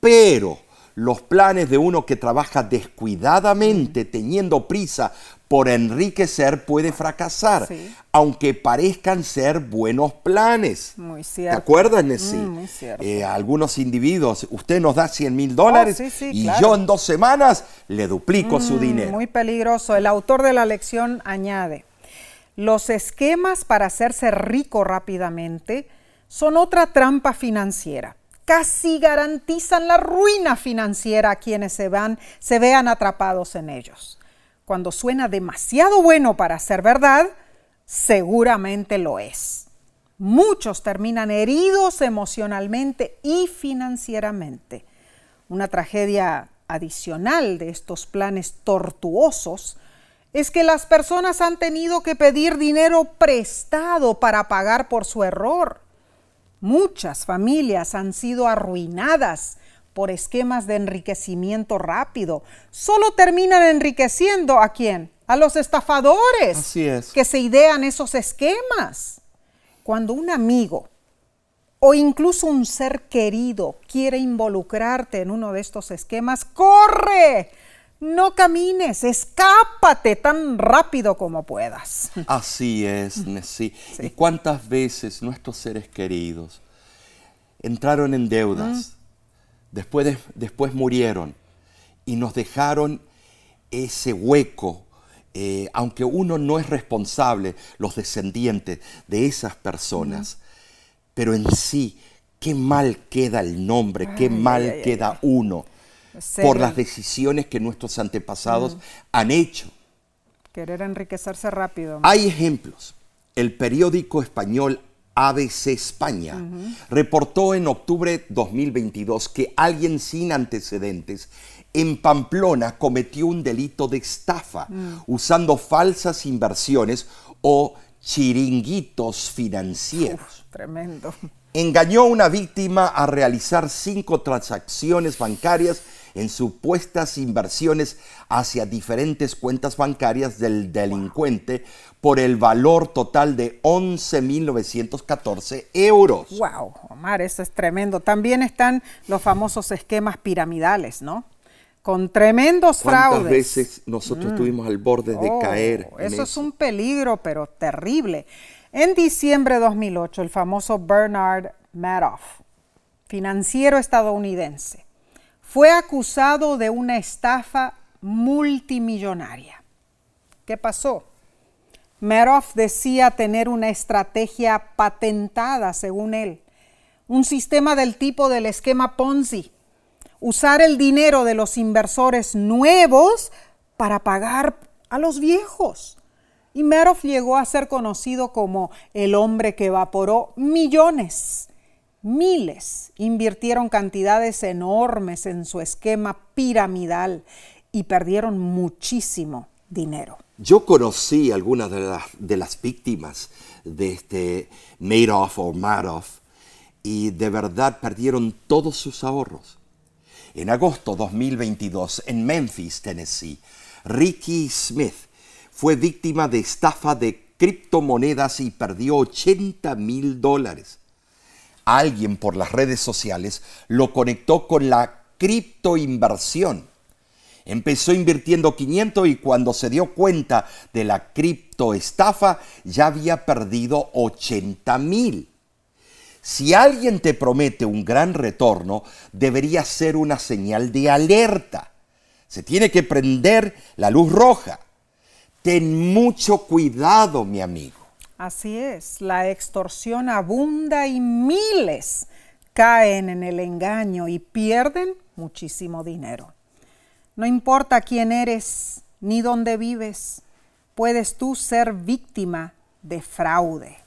Pero los planes de uno que trabaja descuidadamente, teniendo prisa por enriquecer, puede fracasar, aunque parezcan ser buenos planes. Muy cierto. ¿Te acuerdas, Nessie? Mm, muy cierto. Eh, algunos individuos, usted nos da 100 mil dólares oh, y yo en dos semanas le duplico su mm, dinero. Muy peligroso. El autor de la lección añade, los esquemas para hacerse rico rápidamente son otra trampa financiera casi garantizan la ruina financiera a quienes se, van, se vean atrapados en ellos. Cuando suena demasiado bueno para ser verdad, seguramente lo es. Muchos terminan heridos emocionalmente y financieramente. Una tragedia adicional de estos planes tortuosos es que las personas han tenido que pedir dinero prestado para pagar por su error. Muchas familias han sido arruinadas por esquemas de enriquecimiento rápido. Solo terminan enriqueciendo a quién? A los estafadores Así es. que se idean esos esquemas. Cuando un amigo o incluso un ser querido quiere involucrarte en uno de estos esquemas, corre, no camines, escápate tan rápido como puedas. Así es, sí. ¿Y cuántas veces nuestros seres queridos entraron en deudas, después, después murieron y nos dejaron ese hueco? Eh, aunque uno no es responsable, los descendientes de esas personas, pero en sí, qué mal queda el nombre, qué mal queda uno por las decisiones que nuestros antepasados han hecho. Querer enriquecerse rápido. Hay ejemplos. El periódico español ABC España reportó en octubre 2022 que alguien sin antecedentes en Pamplona cometió un delito de estafa mm. usando falsas inversiones o chiringuitos financieros. Tremendo. Engañó a una víctima a realizar cinco transacciones bancarias en supuestas inversiones hacia diferentes cuentas bancarias del delincuente por el valor total de 11.914 euros. Wow, Omar, eso es tremendo. También están los famosos esquemas piramidales, ¿no? Con tremendos ¿Cuántas fraudes. veces nosotros estuvimos al borde de Oh, caer? en Eso es un peligro, pero terrible. En diciembre de 2008, el famoso Bernard Madoff, financiero estadounidense, fue acusado de una estafa multimillonaria. ¿Qué pasó? Madoff decía tener una estrategia patentada, según él, un sistema del tipo del esquema Ponzi, usar el dinero de los inversores nuevos para pagar a los viejos. Y Madoff llegó a ser conocido como el hombre que evaporó millones. Miles invirtieron cantidades enormes en su esquema piramidal y perdieron muchísimo dinero. Yo conocí algunas de las, víctimas de este Madoff o Madoff y de verdad perdieron todos sus ahorros. En agosto 2022, en Memphis, Tennessee, Ricky Smith fue víctima de estafa de criptomonedas y perdió 80 mil dólares. Alguien por las redes sociales lo conectó con la criptoinversión. Empezó invirtiendo 500 y cuando se dio cuenta de la criptoestafa ya había perdido 80 mil. Si alguien te promete un gran retorno, debería ser una señal de alerta. Se tiene que prender la luz roja. Ten mucho cuidado, mi amigo. Así es, la extorsión abunda y miles caen en el engaño y pierden muchísimo dinero. No importa quién eres ni dónde vives, puedes tú ser víctima de fraude.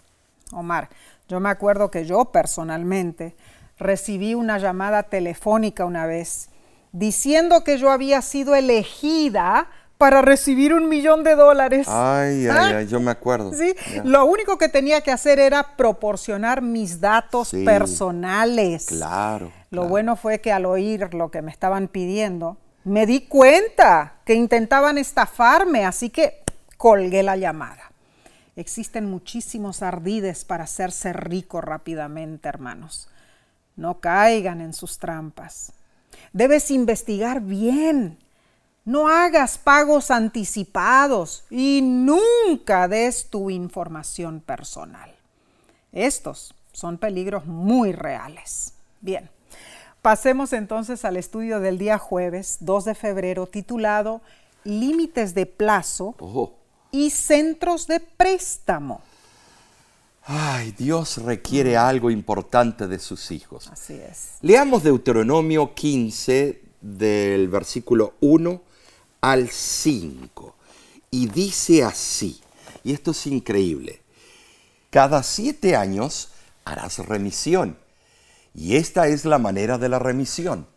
Omar, yo me acuerdo que yo personalmente recibí una llamada telefónica una vez diciendo que yo había sido elegida para recibir un millón de dólares. Ay, ay, ¿Ah? ay, yo me acuerdo. Sí, lo único que tenía que hacer era proporcionar mis datos Sí, personales. Claro. Lo claro. bueno fue que al oír lo que me estaban pidiendo, me di cuenta que intentaban estafarme, así que colgué la llamada. Existen muchísimos ardides para hacerse rico rápidamente, hermanos. No caigan en sus trampas. Debes investigar bien. No hagas pagos anticipados y nunca des tu información personal. Estos son peligros muy reales. Bien, pasemos entonces al estudio del día jueves 2 de febrero titulado Límites de plazo y centros de préstamo. Ay, Dios requiere algo importante de sus hijos. Así es. Leamos Deuteronomio 15 del versículo 1 al 5. Y dice así, y esto es increíble, cada siete años harás remisión. Y esta es la manera de la remisión.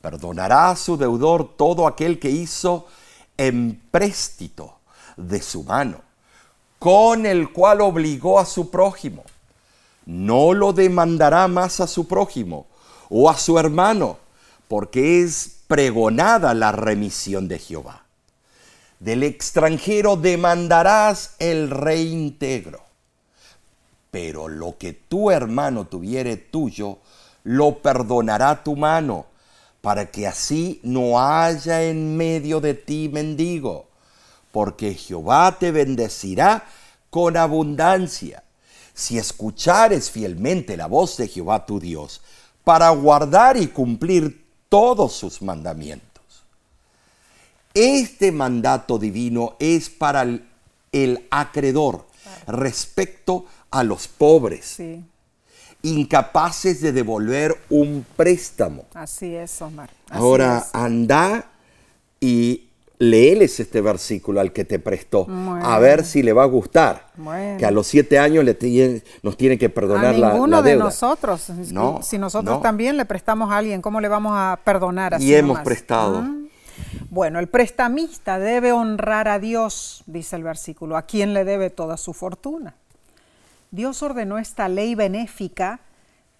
Perdonará a su deudor todo aquel que hizo empréstito de su mano, con el cual obligó a su prójimo no lo demandará más a su prójimo o a su hermano, porque es pregonada la remisión de Jehová. Del extranjero demandarás el reintegro, pero lo que tu hermano tuviere tuyo, lo perdonará tu mano, para que así no haya en medio de ti mendigo, porque Jehová te bendecirá con abundancia si escuchares fielmente la voz de Jehová tu Dios, para guardar y cumplir todos sus mandamientos. Este mandato divino es para el, el acreedor respecto a los pobres, Sí, incapaces de devolver un préstamo. así es, Omar. Así Ahora es. anda y léeles este versículo al que te prestó, Bueno. a ver si le va a gustar. Bueno. Que a los siete años le tiene- nos tiene que a perdonar la, ninguno la de deuda. nosotros. Es que No, si nosotros no. también le prestamos a alguien, ¿cómo le vamos a perdonar así Y hemos nomás? prestado. Mm. Bueno, el prestamista debe honrar a Dios, dice el versículo, a quien le debe toda su fortuna. Dios ordenó esta ley benéfica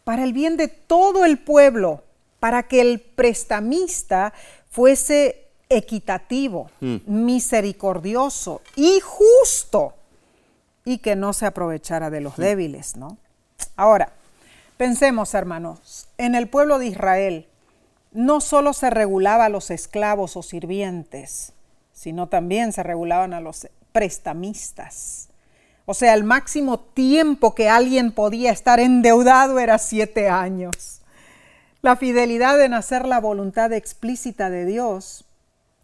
para el bien de todo el pueblo, para que el prestamista fuese equitativo, mm. misericordioso y justo, y que no se aprovechara de los débiles, ¿no? Ahora, pensemos, hermanos, en el pueblo de Israel, no solo se regulaba a los esclavos o sirvientes, sino también se regulaban a los prestamistas. O sea, el máximo tiempo que alguien podía estar endeudado era siete años. La fidelidad en hacer la voluntad explícita de Dios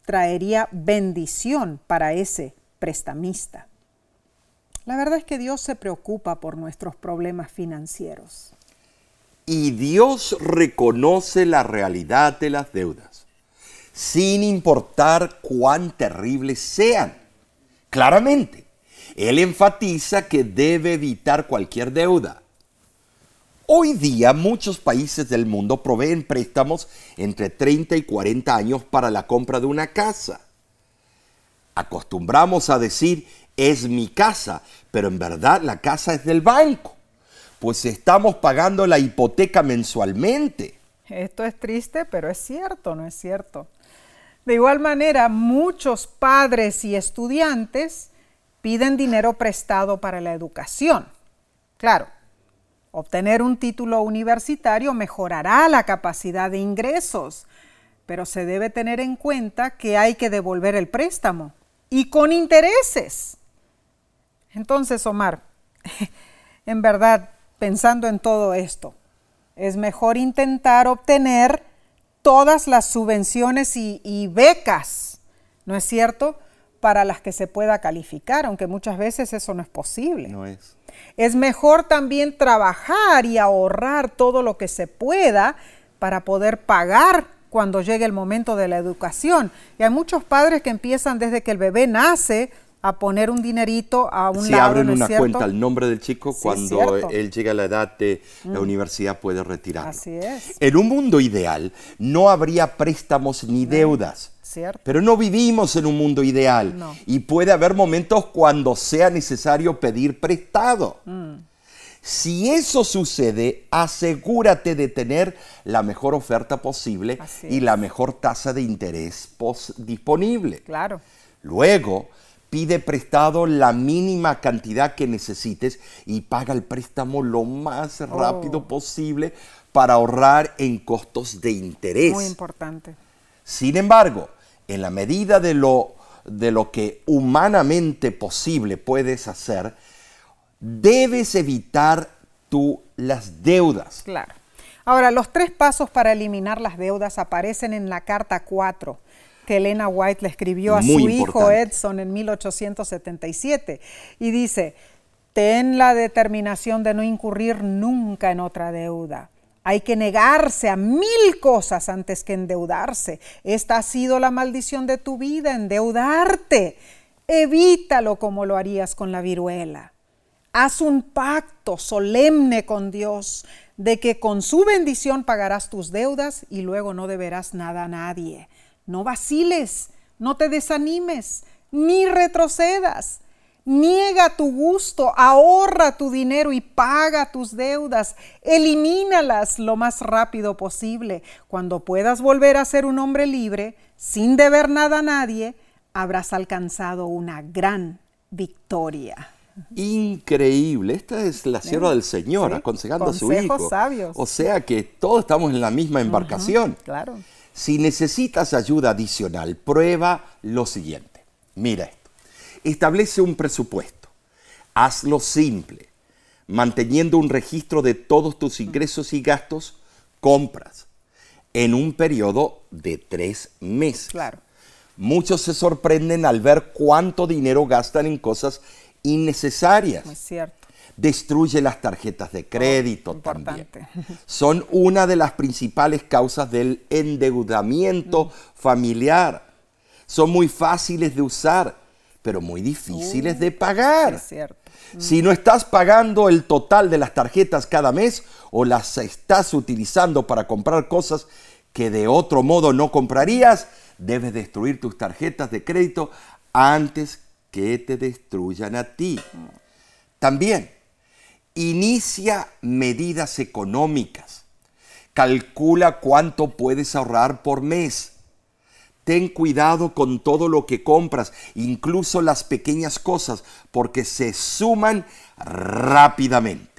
traería bendición para ese prestamista. La verdad es que Dios se preocupa por nuestros problemas financieros. Y Dios reconoce la realidad de las deudas, sin importar cuán terribles sean. Claramente, Él enfatiza que debe evitar cualquier deuda. Hoy día muchos países del mundo proveen préstamos entre 30 y 40 años para la compra de una casa. Acostumbramos a decir, es mi casa, pero en verdad la casa es del banco pues estamos pagando la hipoteca mensualmente. Esto es triste, pero es cierto, ¿no es cierto? De igual manera, muchos padres y estudiantes piden dinero prestado para la educación. Claro, obtener un título universitario mejorará la capacidad de ingresos, pero se debe tener en cuenta que hay que devolver el préstamo y con intereses. Entonces, Omar, en verdad, pensando en todo esto. Es mejor intentar obtener todas las subvenciones y, becas, ¿no es cierto?, para las que se pueda calificar, aunque muchas veces eso no es posible. No es. Es mejor también trabajar y ahorrar todo lo que se pueda para poder pagar cuando llegue el momento de la educación. Y hay muchos padres que empiezan desde que el bebé nace a poner un dinerito a un si abren una cuenta al nombre del chico, cuando él llega a la edad de la mm. universidad puede retirarlo. Así es. En un mundo ideal no habría préstamos ni deudas. Cierto. Pero no vivimos en un mundo ideal y puede haber momentos cuando sea necesario pedir prestado. Mm. Si eso sucede, asegúrate de tener la mejor oferta posible y la mejor tasa de interés disponible. Claro. Luego, pide prestado la mínima cantidad que necesites y paga el préstamo lo más rápido oh. posible para ahorrar en costos de interés. Muy importante. Sin embargo, en la medida de lo, de lo que humanamente posible puedes hacer, debes evitar tú las deudas. Claro. Ahora, los tres pasos para eliminar las deudas aparecen en la carta 4 que Elena White le escribió a su hijo Edson en 1877. Y dice, ten la determinación de no incurrir nunca en otra deuda. Hay que negarse a mil cosas antes que endeudarse. Esta ha sido la maldición de tu vida, endeudarte. Evítalo como lo harías con la viruela. Haz un pacto solemne con Dios de que con su bendición pagarás tus deudas y luego no deberás nada a nadie. No vaciles, no te desanimes, ni retrocedas. Niega tu gusto, ahorra tu dinero y paga tus deudas. Elimínalas lo más rápido posible. Cuando puedas volver a ser un hombre libre, sin deber nada a nadie, habrás alcanzado una gran victoria. Increíble, esta es la sierva del Señor aconsejando a su hijo. Sabios. O sea que todos estamos en la misma embarcación. claro. Si necesitas ayuda adicional, prueba lo siguiente. Mira esto. Establece un presupuesto. Hazlo simple, manteniendo un registro de todos tus ingresos y gastos, compras, en un periodo de tres meses. Claro. Muchos se sorprenden al ver cuánto dinero gastan en cosas innecesarias. Es cierto destruye las tarjetas de crédito también. Son una de las principales causas del endeudamiento mm. familiar. Son muy fáciles de usar, pero muy difíciles de pagar. Es cierto. Si no estás pagando el total de las tarjetas cada mes o las estás utilizando para comprar cosas que de otro modo no comprarías, debes destruir tus tarjetas de crédito antes que te destruyan a ti. También, inicia medidas económicas. Calcula cuánto puedes ahorrar por mes. Ten cuidado con todo lo que compras, incluso las pequeñas cosas, porque se suman rápidamente.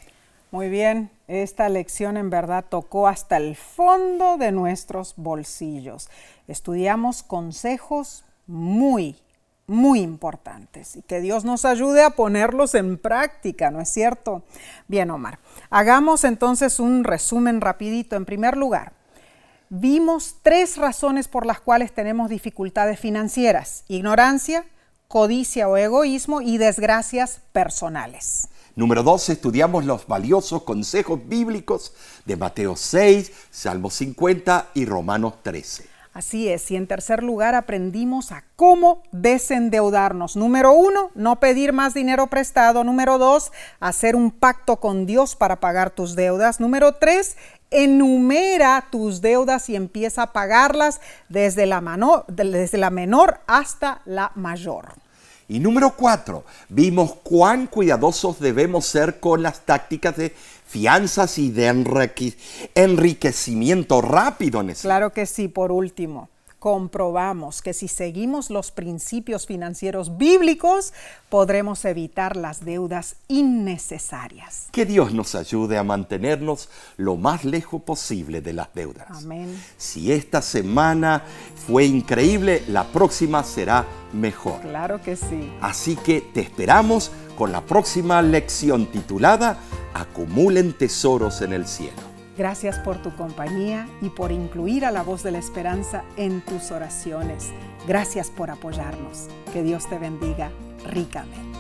Muy bien, esta lección en verdad tocó hasta el fondo de nuestros bolsillos. Estudiamos consejos muy, muy importantes y que Dios nos ayude a ponerlos en práctica, ¿no es cierto? Bien, Omar, hagamos entonces un resumen rapidito. En primer lugar, vimos tres razones por las cuales tenemos dificultades financieras. Ignorancia, codicia o egoísmo y desgracias personales. Número dos, estudiamos los valiosos consejos bíblicos de Mateo 6, Salmo 50 y Romanos 13. Así es, y en tercer lugar aprendimos a cómo desendeudarnos. Número uno, no pedir más dinero prestado. Número dos, hacer un pacto con Dios para pagar tus deudas. Número tres, enumera tus deudas y empieza a pagarlas desde la, desde la menor hasta la mayor. Y número cuatro, vimos cuán cuidadosos debemos ser con las tácticas de fianzas y de enriquecimiento rápido. En Claro que sí, por último comprobamos que si seguimos los principios financieros bíblicos, podremos evitar las deudas innecesarias. Que Dios nos ayude a mantenernos lo más lejos posible de las deudas. Amén. Si esta semana fue increíble, la próxima será mejor. Claro que sí. Así que te esperamos con la próxima lección titulada Acumulen tesoros en el cielo. Gracias por tu compañía y por incluir a la voz de la esperanza en tus oraciones. Gracias por apoyarnos. Que Dios te bendiga ricamente.